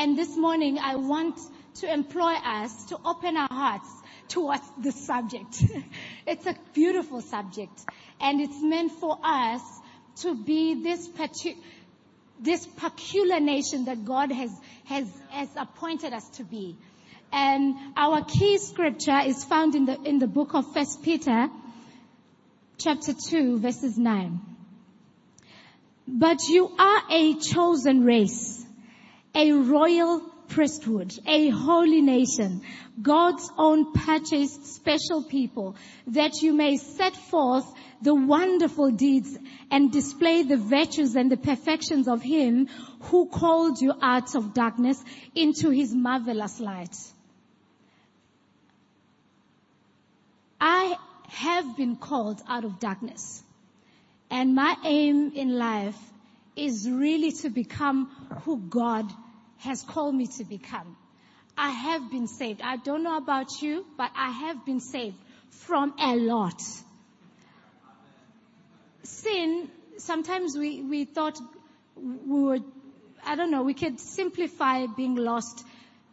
And this morning I want to employ us to open our hearts towards this subject. it's a beautiful subject and it's meant for us to be this this peculiar nation that God has, has, has appointed us to be. And our key scripture is found in the, in the book of First Peter, chapter 2, verses 9. But you are a chosen race, a royal priesthood, a holy nation, God's own purchased special people, that you may set forth the wonderful deeds and display the virtues and the perfections of Him who called you out of darkness into His marvelous light. I have been called out of darkness. And my aim in life is really to become who God has called me to become. I have been saved. I don't know about you, but I have been saved from a lot. Sin, sometimes we, we thought we would, I don't know, we could simplify being lost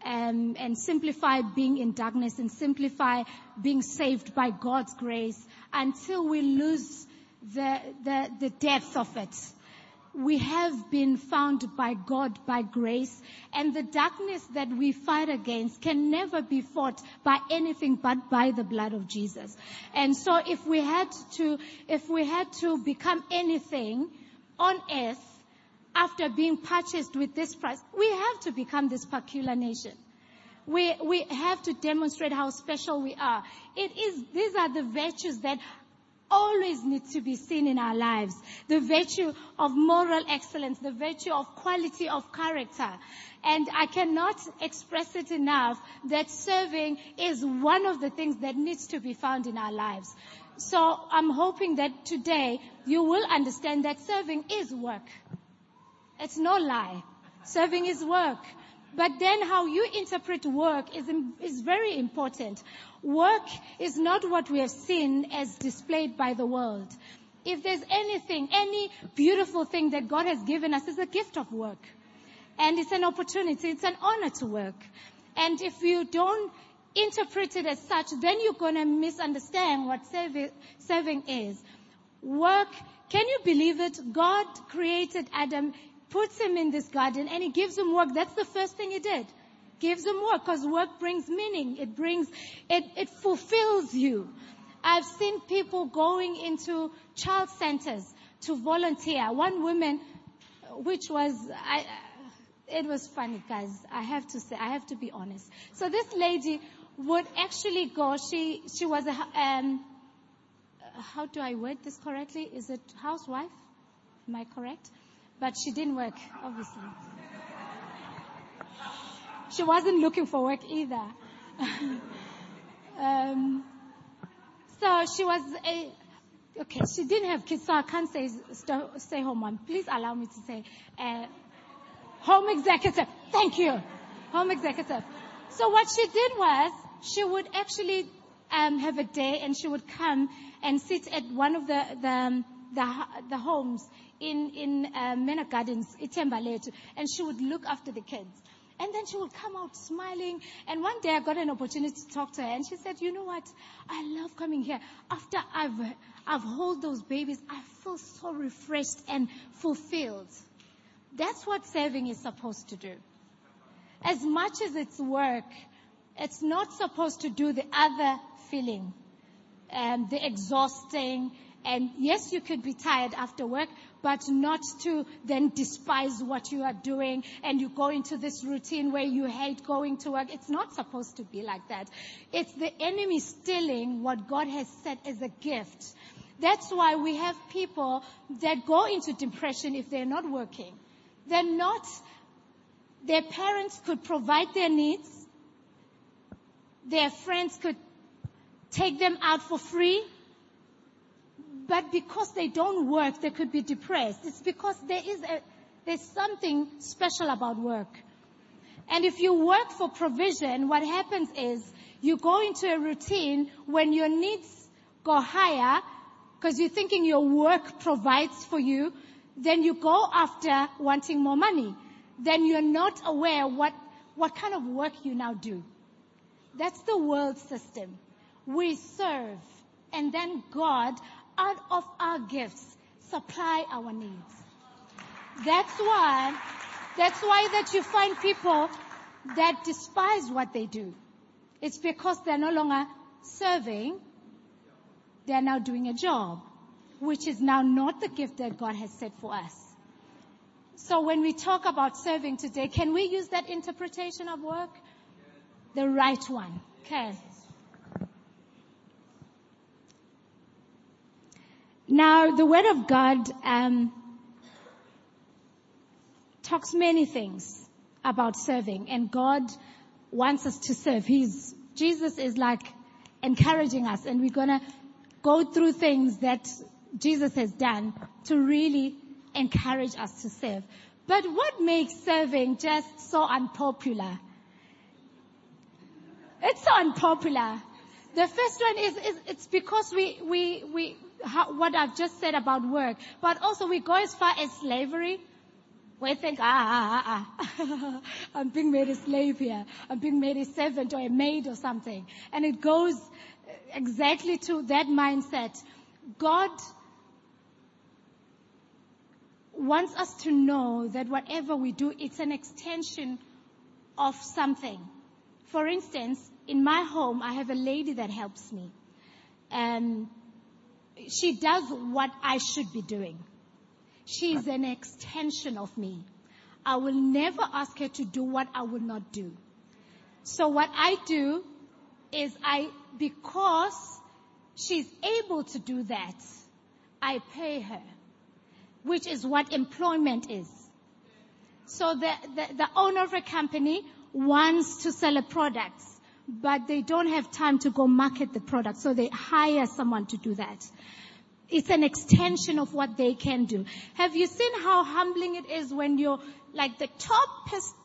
um, and simplify being in darkness and simplify being saved by God's grace until we lose the, the, the depth of it. We have been found by God by grace and the darkness that we fight against can never be fought by anything but by the blood of Jesus. And so if we had to, if we had to become anything on earth, after being purchased with this price, we have to become this peculiar nation. We, we have to demonstrate how special we are. It is, these are the virtues that always need to be seen in our lives. The virtue of moral excellence, the virtue of quality of character. And I cannot express it enough that serving is one of the things that needs to be found in our lives. So I'm hoping that today you will understand that serving is work. It's no lie. Serving is work. But then how you interpret work is, is very important. Work is not what we have seen as displayed by the world. If there's anything, any beautiful thing that God has given us is a gift of work. And it's an opportunity, it's an honor to work. And if you don't interpret it as such, then you're gonna misunderstand what serving is. Work, can you believe it? God created Adam puts him in this garden and he gives him work. That's the first thing he did. Gives him work because work brings meaning. It brings, it, it fulfills you. I've seen people going into child centers to volunteer. One woman, which was, I, it was funny guys. I have to say, I have to be honest. So this lady would actually go, she, she was a, um, how do I word this correctly? Is it housewife? Am I correct? But she didn't work, obviously. She wasn't looking for work either. um, so she was a, okay, she didn't have kids, so I can't say stay home mom. Please allow me to say uh, home executive. Thank you. Home executive. So what she did was she would actually um, have a day and she would come and sit at one of the the, the, the homes in, in uh, Mena Gardens, Itemba and she would look after the kids. And then she would come out smiling. And one day I got an opportunity to talk to her and she said, you know what? I love coming here. After I've, I've held those babies, I feel so refreshed and fulfilled. That's what serving is supposed to do. As much as it's work, it's not supposed to do the other feeling, um, the exhausting, and yes, you could be tired after work, but not to then despise what you are doing and you go into this routine where you hate going to work. It's not supposed to be like that. It's the enemy stealing what God has set as a gift. That's why we have people that go into depression if they're not working. They're not, their parents could provide their needs. Their friends could take them out for free but because they don't work, they could be depressed. It's because there is a, there's something special about work. And if you work for provision, what happens is you go into a routine when your needs go higher because you're thinking your work provides for you, then you go after wanting more money. then you're not aware what, what kind of work you now do. That's the world system. We serve and then God, out of our gifts, supply our needs. That's why, that's why that you find people that despise what they do. It's because they're no longer serving. They're now doing a job, which is now not the gift that God has set for us. So when we talk about serving today, can we use that interpretation of work? The right one. Okay. Now, the Word of God um, talks many things about serving, and God wants us to serve. He's Jesus is like encouraging us, and we're gonna go through things that Jesus has done to really encourage us to serve. But what makes serving just so unpopular? It's so unpopular. The first one is, is it's because we, we, we, how, what I've just said about work, but also we go as far as slavery. We think, ah, ah, ah, ah. I'm being made a slave here. I'm being made a servant or a maid or something. And it goes exactly to that mindset. God wants us to know that whatever we do, it's an extension of something. For instance, in my home, I have a lady that helps me. And she does what I should be doing. She's an extension of me. I will never ask her to do what I will not do. So what I do is I, because she's able to do that, I pay her, which is what employment is. So the, the, the owner of a company wants to sell a product but they don't have time to go market the product, so they hire someone to do that. It's an extension of what they can do. Have you seen how humbling it is when you're like the top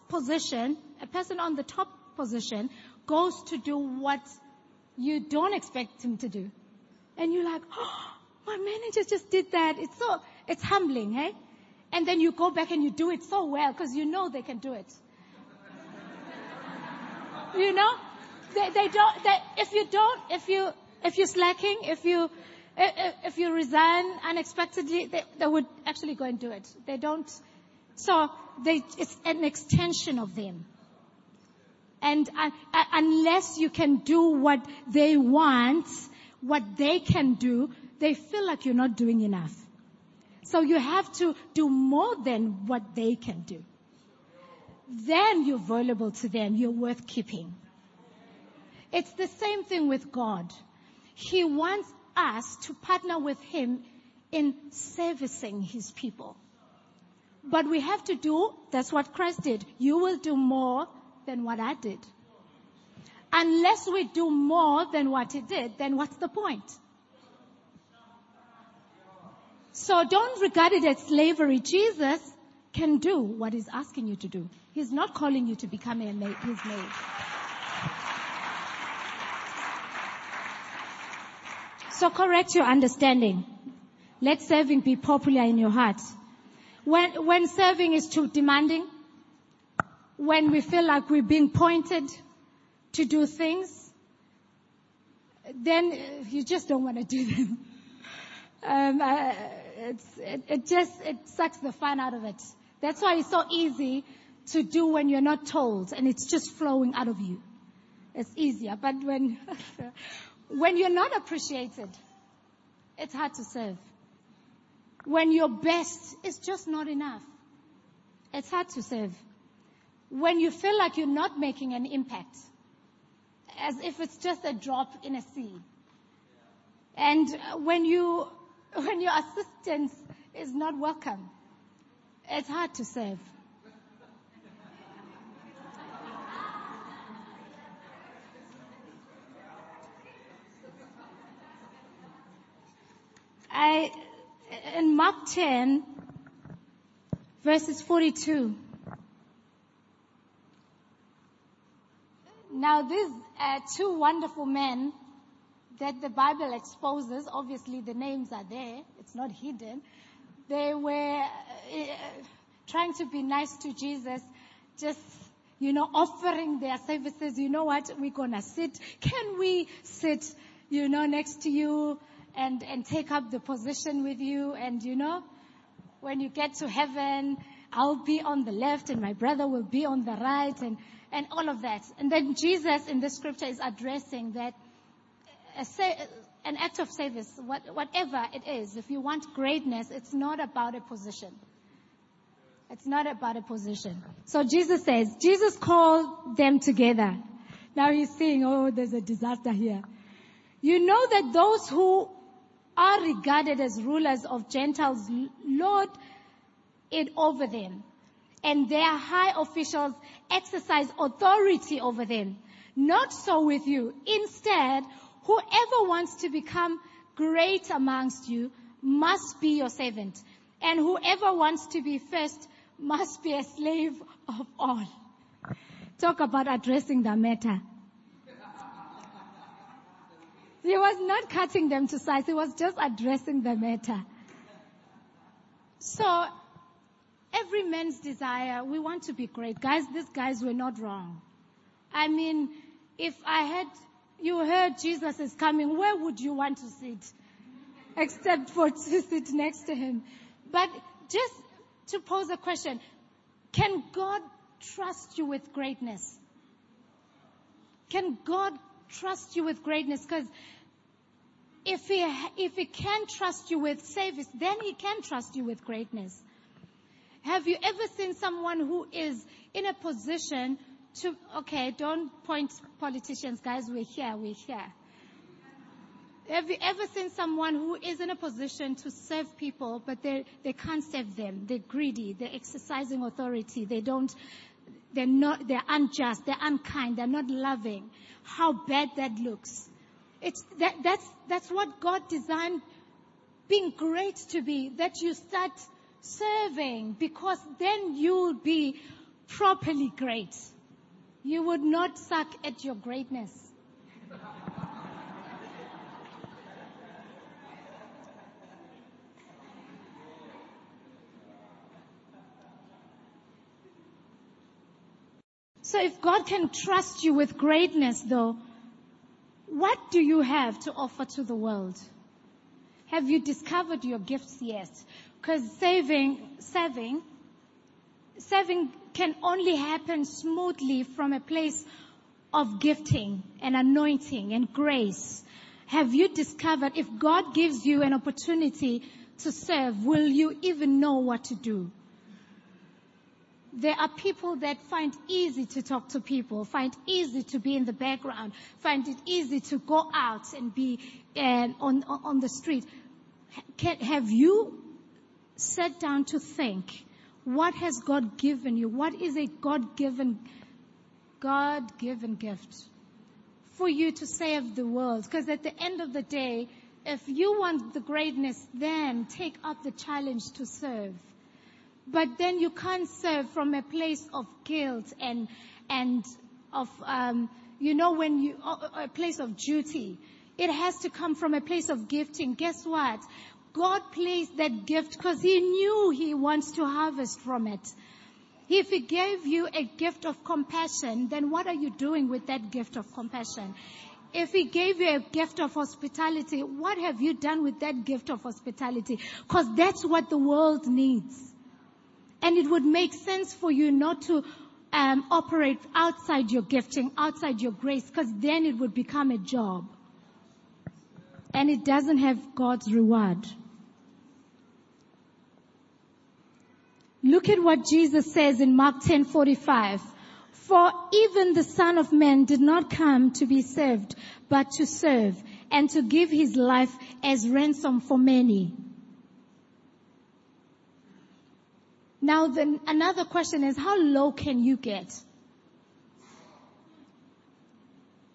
position, a person on the top position goes to do what you don't expect him to do. And you're like, oh, my manager just did that. It's so, it's humbling, hey? And then you go back and you do it so well because you know they can do it. you know? They, they don't, they, if you don't, if you, if you're slacking, if you, if you resign unexpectedly, they, they would actually go and do it. They don't, so they, it's an extension of them. And uh, uh, unless you can do what they want, what they can do, they feel like you're not doing enough. So you have to do more than what they can do. Then you're valuable to them. You're worth keeping. It's the same thing with God. He wants us to partner with Him in servicing His people. But we have to do, that's what Christ did. You will do more than what I did. Unless we do more than what He did, then what's the point? So don't regard it as slavery. Jesus can do what He's asking you to do. He's not calling you to become a maid, His maid. So correct your understanding. Let serving be popular in your heart. When, when serving is too demanding, when we feel like we're being pointed to do things, then you just don't want to do them. Um, uh, it, it just it sucks the fun out of it. That's why it's so easy to do when you're not told and it's just flowing out of you. It's easier. But when When you're not appreciated, it's hard to serve. When your best is just not enough, it's hard to serve. When you feel like you're not making an impact, as if it's just a drop in a sea. And when you, when your assistance is not welcome, it's hard to serve. I, in Mark 10, verses 42. Now these are two wonderful men that the Bible exposes. Obviously the names are there. It's not hidden. They were, uh, trying to be nice to Jesus, just, you know, offering their services. You know what? We're gonna sit. Can we sit, you know, next to you and, and take up the position with you? And you know, when you get to heaven, I'll be on the left and my brother will be on the right and, and all of that. And then Jesus in the scripture is addressing that uh, uh, an act of service, what, whatever it is, if you want greatness, it's not about a position. It's not about a position. So Jesus says, Jesus called them together. Now he's saying, oh, there's a disaster here. You know that those who are regarded as rulers of Gentiles lord it over them. And their high officials exercise authority over them. Not so with you. Instead, whoever wants to become great amongst you must be your servant. And whoever wants to be first must be a slave of all. Talk about addressing the matter. He was not cutting them to size. He was just addressing the matter. So, every man's desire, we want to be great. Guys, these guys were not wrong. I mean, if I had, you heard Jesus is coming, where would you want to sit? Except for to sit next to him. But just to pose a question, can God trust you with greatness? Can God trust you with greatness? Because if he, if he can trust you with service, then he can trust you with greatness. Have you ever seen someone who is in a position to, okay, don't point politicians, guys, we're here, we're here. Have you ever seen someone who is in a position to serve people, but they, they can't serve them? They're greedy, they're exercising authority, they don't, they're not, they're unjust, they're unkind, they're not loving. How bad that looks. It's, that, that's, that's what God designed being great to be, that you start serving because then you'll be properly great. You would not suck at your greatness. So if God can trust you with greatness though, what do you have to offer to the world? Have you discovered your gifts yet? Because saving, saving, saving can only happen smoothly from a place of gifting and anointing and grace. Have you discovered if God gives you an opportunity to serve, will you even know what to do? There are people that find easy to talk to people, find easy to be in the background, find it easy to go out and be um, on on the street. Can, have you sat down to think what has God given you? What is a God-given, God-given gift for you to save the world? Because at the end of the day, if you want the greatness, then take up the challenge to serve. But then you can't serve from a place of guilt and and of um, you know when you a place of duty. It has to come from a place of gifting. Guess what? God placed that gift because He knew He wants to harvest from it. If He gave you a gift of compassion, then what are you doing with that gift of compassion? If He gave you a gift of hospitality, what have you done with that gift of hospitality? Because that's what the world needs. And it would make sense for you not to um, operate outside your gifting, outside your grace, because then it would become a job. And it doesn't have God's reward. Look at what Jesus says in Mark 10:45. For even the Son of Man did not come to be served, but to serve and to give his life as ransom for many. Now then another question is how low can you get?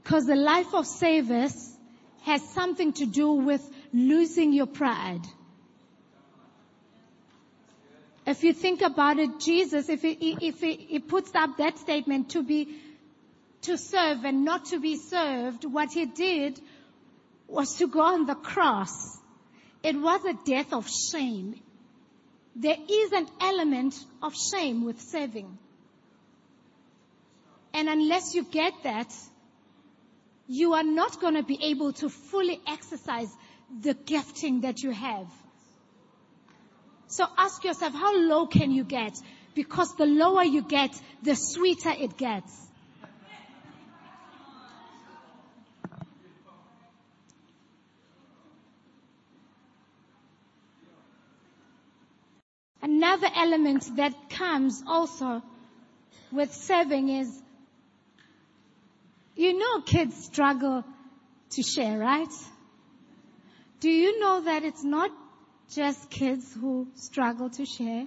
Because the life of service has something to do with losing your pride. If you think about it, Jesus, if he, if he, he puts up that statement to be, to serve and not to be served, what he did was to go on the cross. It was a death of shame. There is an element of shame with serving. And unless you get that, you are not going to be able to fully exercise the gifting that you have. So ask yourself, how low can you get? Because the lower you get, the sweeter it gets. Another element that comes also with serving is, you know kids struggle to share, right? Do you know that it's not just kids who struggle to share?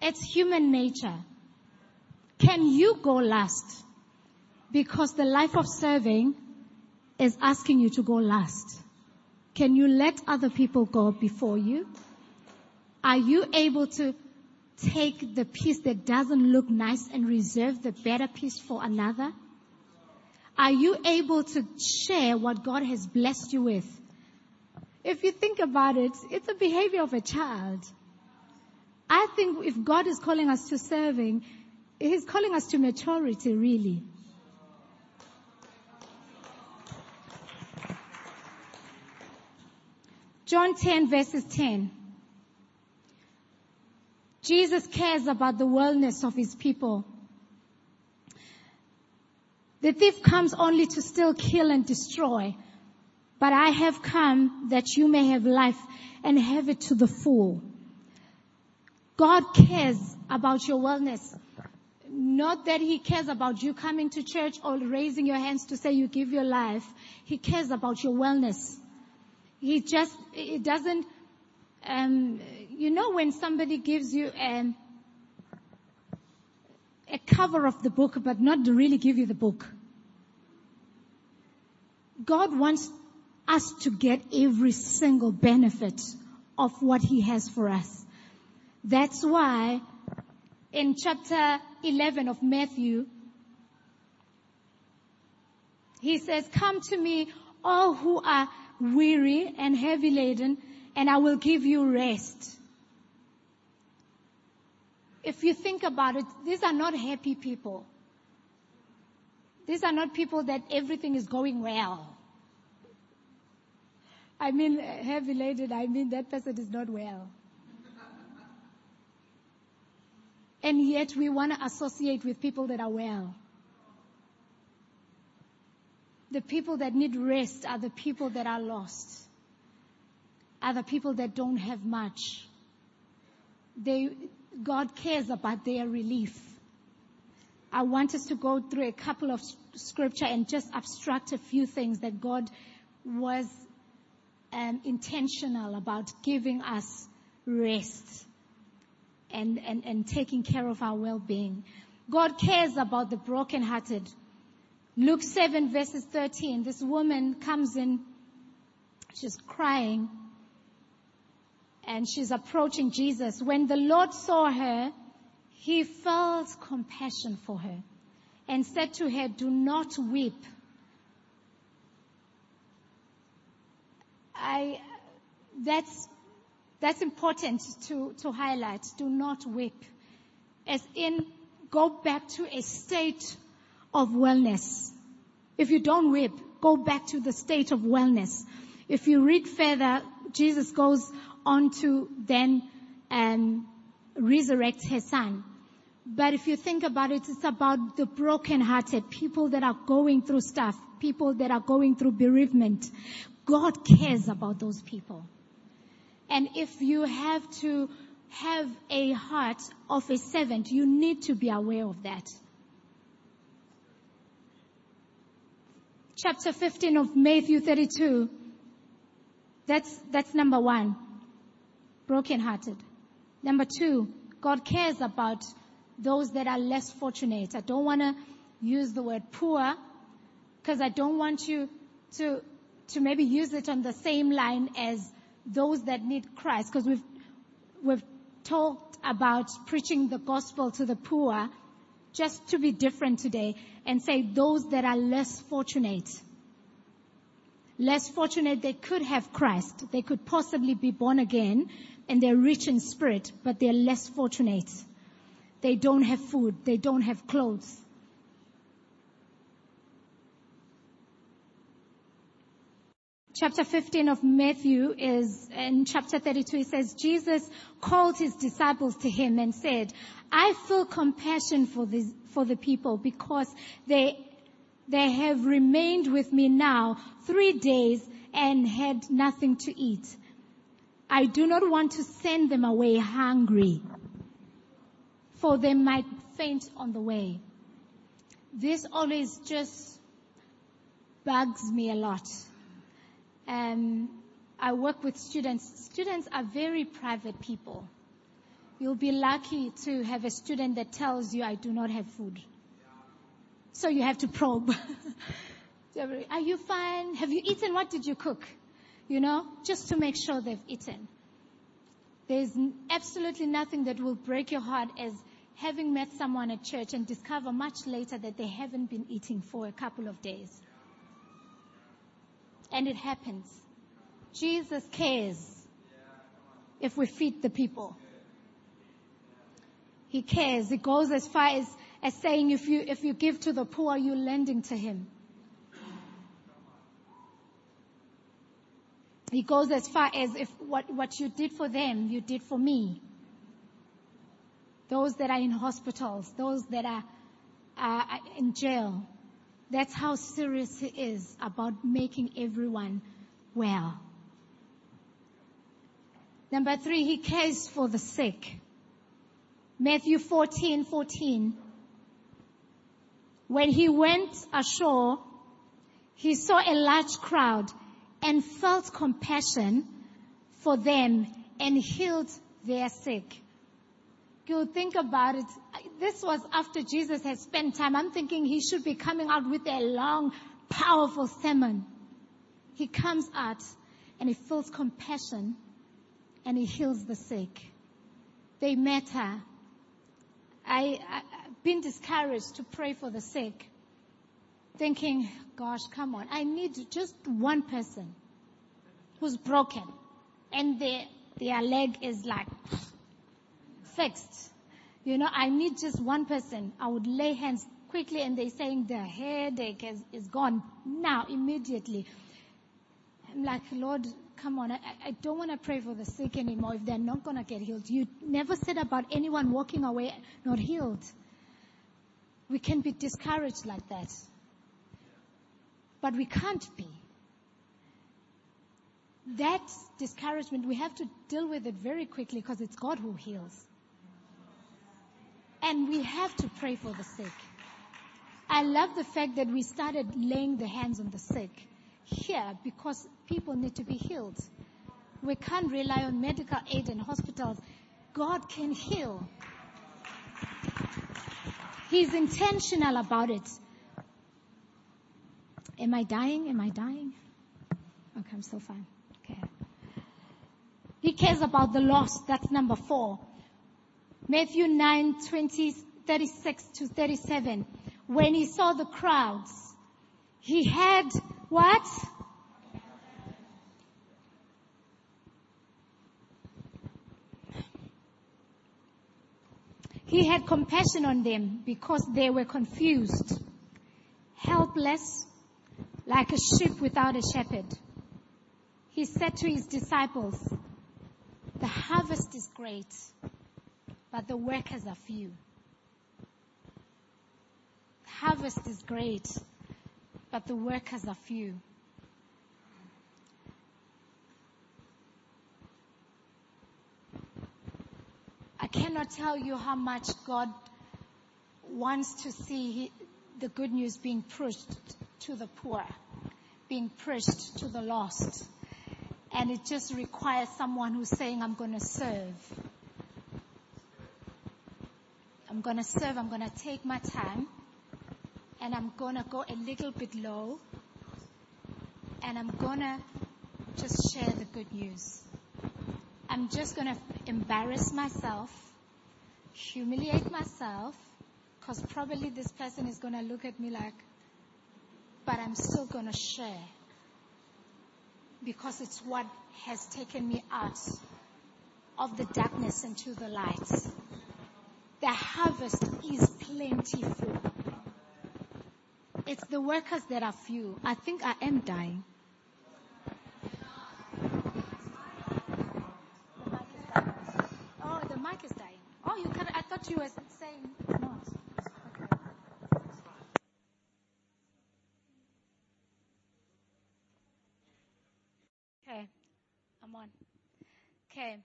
It's human nature. Can you go last? Because the life of serving is asking you to go last. Can you let other people go before you? Are you able to take the piece that doesn't look nice and reserve the better piece for another? Are you able to share what God has blessed you with? If you think about it, it's a behavior of a child. I think if God is calling us to serving, He's calling us to maturity really. John 10 verses 10. Jesus cares about the wellness of his people. The thief comes only to still kill and destroy. But I have come that you may have life and have it to the full. God cares about your wellness. Not that He cares about you coming to church or raising your hands to say you give your life. He cares about your wellness. He just, it doesn't, um, you know when somebody gives you um, a cover of the book but not to really give you the book. God wants us to get every single benefit of what He has for us. That's why in chapter 11 of Matthew, He says, come to me all who are weary and heavy laden and I will give you rest if you think about it, these are not happy people. These are not people that everything is going well. I mean, heavy laden, I mean that person is not well. And yet we want to associate with people that are well. The people that need rest are the people that are lost. Are the people that don't have much. They, God cares about their relief. I want us to go through a couple of scripture and just abstract a few things that God was um, intentional about giving us rest and, and, and taking care of our well-being. God cares about the brokenhearted. Luke 7 verses 13, this woman comes in, she's crying, and she's approaching Jesus. When the Lord saw her, he felt compassion for her and said to her, do not weep. I, that's, that's important to, to highlight. Do not weep. As in, go back to a state of wellness. If you don't weep, go back to the state of wellness. If you read further, Jesus goes on to then um, resurrect her son. But if you think about it, it's about the brokenhearted, people that are going through stuff, people that are going through bereavement. God cares about those people. And if you have to have a heart of a servant, you need to be aware of that. Chapter 15 of Matthew 32. That's, that's number one brokenhearted. Number two, God cares about those that are less fortunate. I don't want to use the word poor because I don't want you to, to maybe use it on the same line as those that need Christ because we've, we've talked about preaching the gospel to the poor just to be different today and say those that are less fortunate. Less fortunate they could have Christ. They could possibly be born again and they're rich in spirit, but they're less fortunate. They don't have food. They don't have clothes. Chapter 15 of Matthew is, in chapter 32, it says, Jesus called his disciples to him and said, I feel compassion for this, for the people because they, they have remained with me now three days and had nothing to eat. I do not want to send them away hungry, for they might faint on the way. This always just bugs me a lot. Um, I work with students. Students are very private people. You'll be lucky to have a student that tells you, I do not have food. So you have to probe. are you fine? Have you eaten? What did you cook? You know, just to make sure they've eaten. There's absolutely nothing that will break your heart as having met someone at church and discover much later that they haven't been eating for a couple of days. And it happens. Jesus cares if we feed the people. He cares. It goes as far as, as saying if you, if you give to the poor, you're lending to him. He goes as far as if what, what you did for them, you did for me. Those that are in hospitals, those that are, are in jail. That's how serious he is about making everyone well. Number three, he cares for the sick. Matthew 14, 14. When he went ashore, he saw a large crowd and felt compassion for them and healed their sick. You think about it. This was after Jesus had spent time. I'm thinking he should be coming out with a long, powerful sermon. He comes out and he feels compassion and he heals the sick. They matter. I, I've been discouraged to pray for the sick thinking, gosh, come on, I need just one person who's broken and their, their leg is like fixed. You know, I need just one person. I would lay hands quickly and they're saying the headache is, is gone now, immediately. I'm like, Lord, come on, I, I don't want to pray for the sick anymore if they're not going to get healed. You never said about anyone walking away not healed. We can be discouraged like that. But we can't be. That discouragement, we have to deal with it very quickly because it's God who heals. And we have to pray for the sick. I love the fact that we started laying the hands on the sick here because people need to be healed. We can't rely on medical aid and hospitals. God can heal. He's intentional about it. Am I dying? Am I dying? Okay, I'm still fine. Okay. He cares about the lost. That's number four. Matthew 9, 20, 36 to 37. When he saw the crowds, he had what? He had compassion on them because they were confused, helpless, like a sheep without a shepherd. He said to his disciples, the harvest is great, but the workers are few. The harvest is great, but the workers are few. Cannot tell you how much God wants to see the good news being pushed to the poor, being pushed to the lost. And it just requires someone who's saying, I'm going to serve. I'm going to serve. I'm going to take my time. And I'm going to go a little bit low. And I'm going to just share the good news. I'm just going to embarrass myself, humiliate myself, because probably this person is going to look at me like, but I'm still going to share because it's what has taken me out of the darkness into the light. The harvest is plentiful. It's the workers that are few. I think I am dying. Oh, the mic is dying. Oh, you can, I thought you were saying it's not. Okay. I'm on. Okay.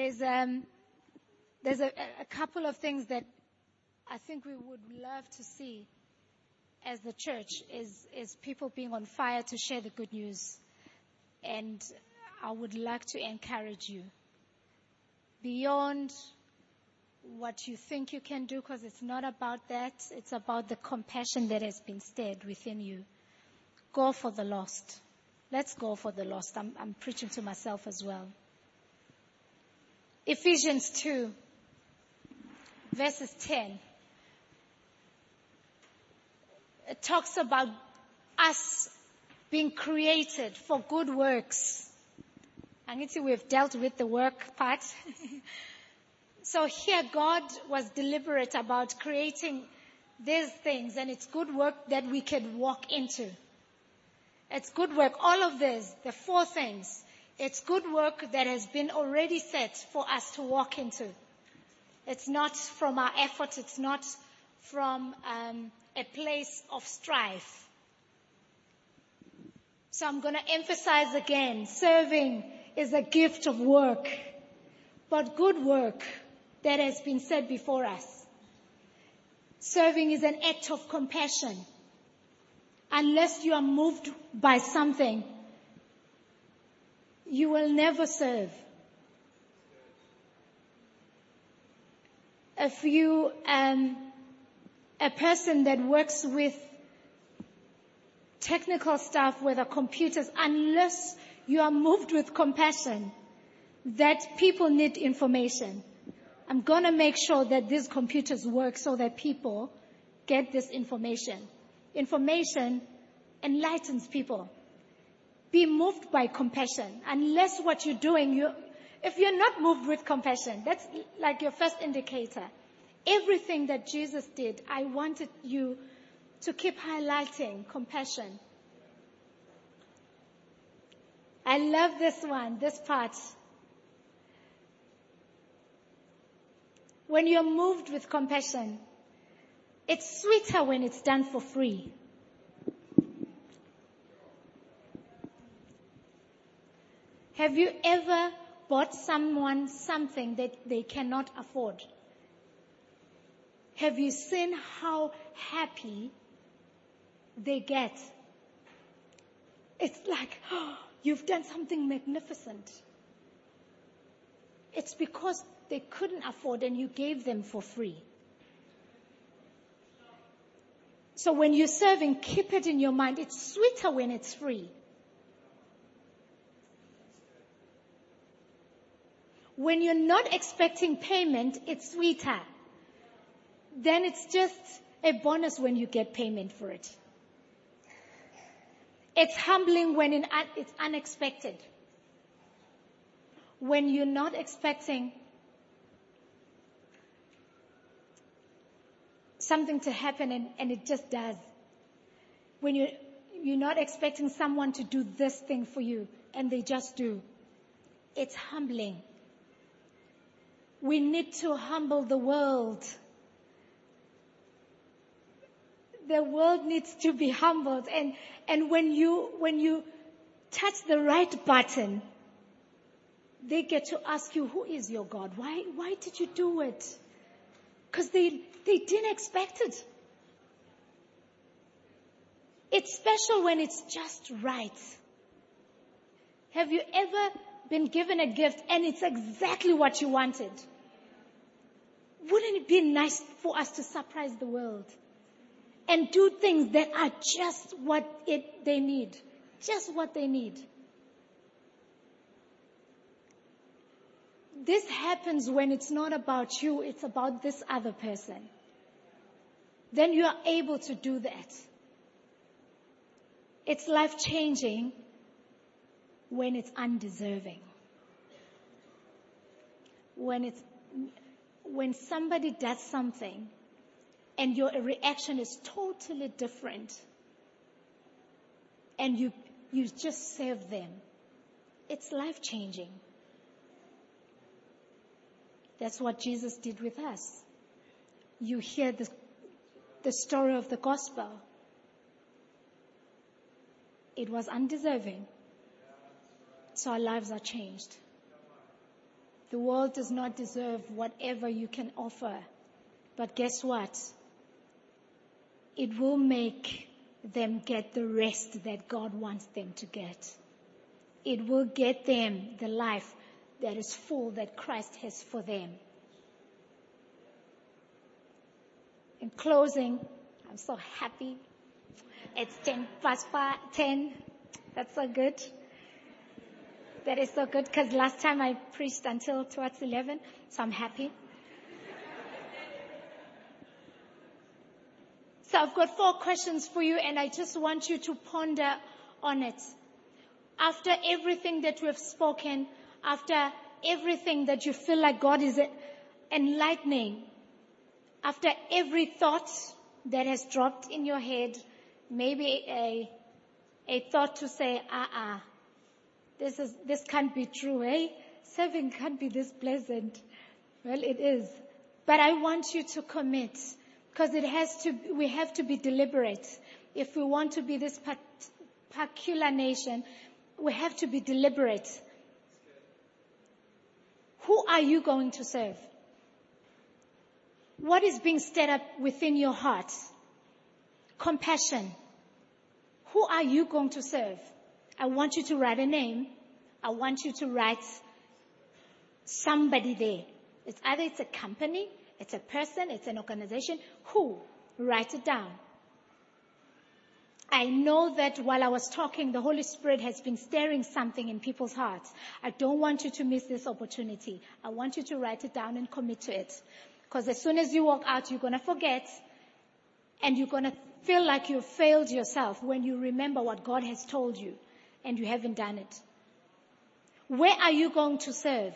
There's um a, couple of things that I think we would love to see as the church is people being on fire to share the good news. And I would like to encourage you beyond what you think you can do because it's not about that. It's about the compassion that has been stirred within you. Go for the lost. Let's go for the lost. I'm preaching to myself as well. Ephesians 2, verses 10. It talks about us being created for good works. And see we've dealt with the work part. so here God was deliberate about creating these things and it's good work that we can walk into. It's good work. All of this, the four things, it's good work that has been already set for us to walk into. It's not from our effort. It's not from um, a place of strife. So I'm going to emphasize again, serving is a gift of work, but good work that has been said before us. Serving is an act of compassion unless you are moved by something, you will never serve. If you, um, a person that works with technical stuff, whether computers, unless you are moved with compassion, that people need information. I'm gonna make sure that these computers work so that people get this information. Information enlightens people. Be moved by compassion. Unless what you're doing, you, if you're not moved with compassion, that's like your first indicator. Everything that Jesus did, I wanted you to keep highlighting compassion. I love this one, this part. When you're moved with compassion, it's sweeter when it's done for free. Have you ever bought someone something that they cannot afford? Have you seen how happy they get? It's like, oh, you've done something magnificent. It's because they couldn't afford and you gave them for free. So when you're serving, keep it in your mind. It's sweeter when it's free. When you're not expecting payment, it's sweeter. Then it's just a bonus when you get payment for it. It's humbling when it's unexpected. When you're not expecting something to happen and, and it just does. When you you're not expecting someone to do this thing for you and they just do. It's humbling. We need to humble the world. The world needs to be humbled and, and when you, when you touch the right button, they get to ask you, who is your God? Why, why did you do it? Cause they, they didn't expect it. It's special when it's just right. Have you ever been given a gift and it's exactly what you wanted? Wouldn't it be nice for us to surprise the world and do things that are just what it, they need? Just what they need. This happens when it's not about you, it's about this other person. Then you are able to do that. It's life changing when it's undeserving. When it's, when somebody does something and your reaction is totally different and you, you just serve them. It's life changing. That's what Jesus did with us. You hear the, the story of the gospel. It was undeserving. So our lives are changed. The world does not deserve whatever you can offer. But guess what? It will make them get the rest that God wants them to get. It will get them the life that is full that Christ has for them. In closing, I'm so happy. It's 10 past 10. That's so good. That is so good because last time I preached until towards 11, so I'm happy. So I've got four questions for you and I just want you to ponder on it. After everything that we have spoken, after everything that you feel like God is enlightening, after every thought that has dropped in your head, maybe a, a thought to say, ah, uh this is, this can't be true, eh? Serving can't be this pleasant. Well, it is. But I want you to commit because it has to, we have to be deliberate. If we want to be this peculiar nation, we have to be deliberate. Who are you going to serve? What is being stirred up within your heart? Compassion. Who are you going to serve? I want you to write a name. I want you to write somebody there. It's either it's a company, it's a person, it's an organization. Who? Write it down. I know that while I was talking, the Holy Spirit has been stirring something in people's hearts. I don't want you to miss this opportunity. I want you to write it down and commit to it. Because as soon as you walk out, you're going to forget and you're going to feel like you've failed yourself when you remember what God has told you and you haven't done it. Where are you going to serve?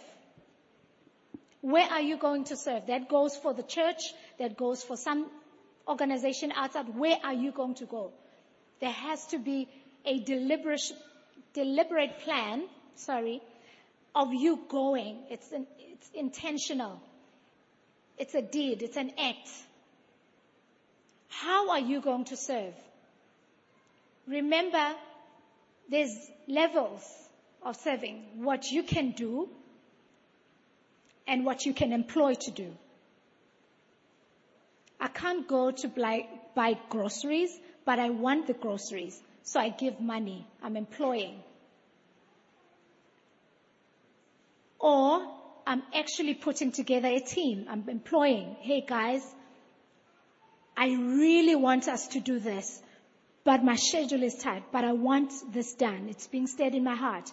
Where are you going to serve? That goes for the church, that goes for some organization outside. Where are you going to go? There has to be a deliberate, deliberate plan, sorry, of you going. It's, an, it's intentional. It's a deed. It's an act. How are you going to serve? Remember, there's levels of serving. What you can do and what you can employ to do. I can't go to buy, buy groceries, but I want the groceries. So I give money. I'm employing. Or I'm actually putting together a team. I'm employing. Hey guys, I really want us to do this, but my schedule is tight, but I want this done. It's being stirred in my heart.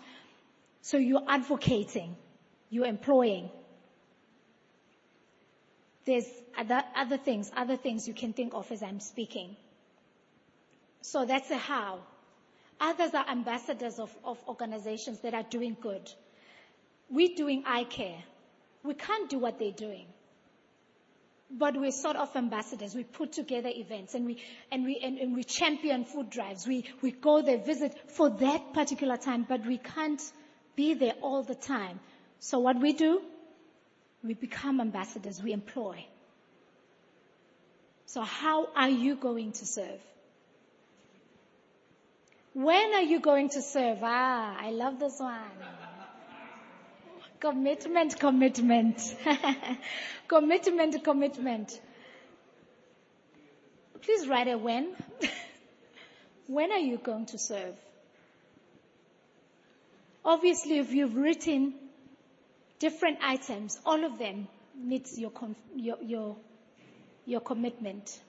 So you're advocating. You're employing. There's other, other things, other things you can think of as I'm speaking. So that's a how. Others are ambassadors of, of organizations that are doing good. We're doing eye care. We can't do what they're doing. But we're sort of ambassadors. We put together events and we, and we, and, and we champion food drives. We, we go there, visit for that particular time, but we can't be there all the time. So what we do, we become ambassadors, we employ. So how are you going to serve? When are you going to serve? Ah, I love this one. Commitment, commitment. commitment, commitment. Please write a when. when are you going to serve? Obviously, if you've written different items, all of them meets your, your, your, your commitment.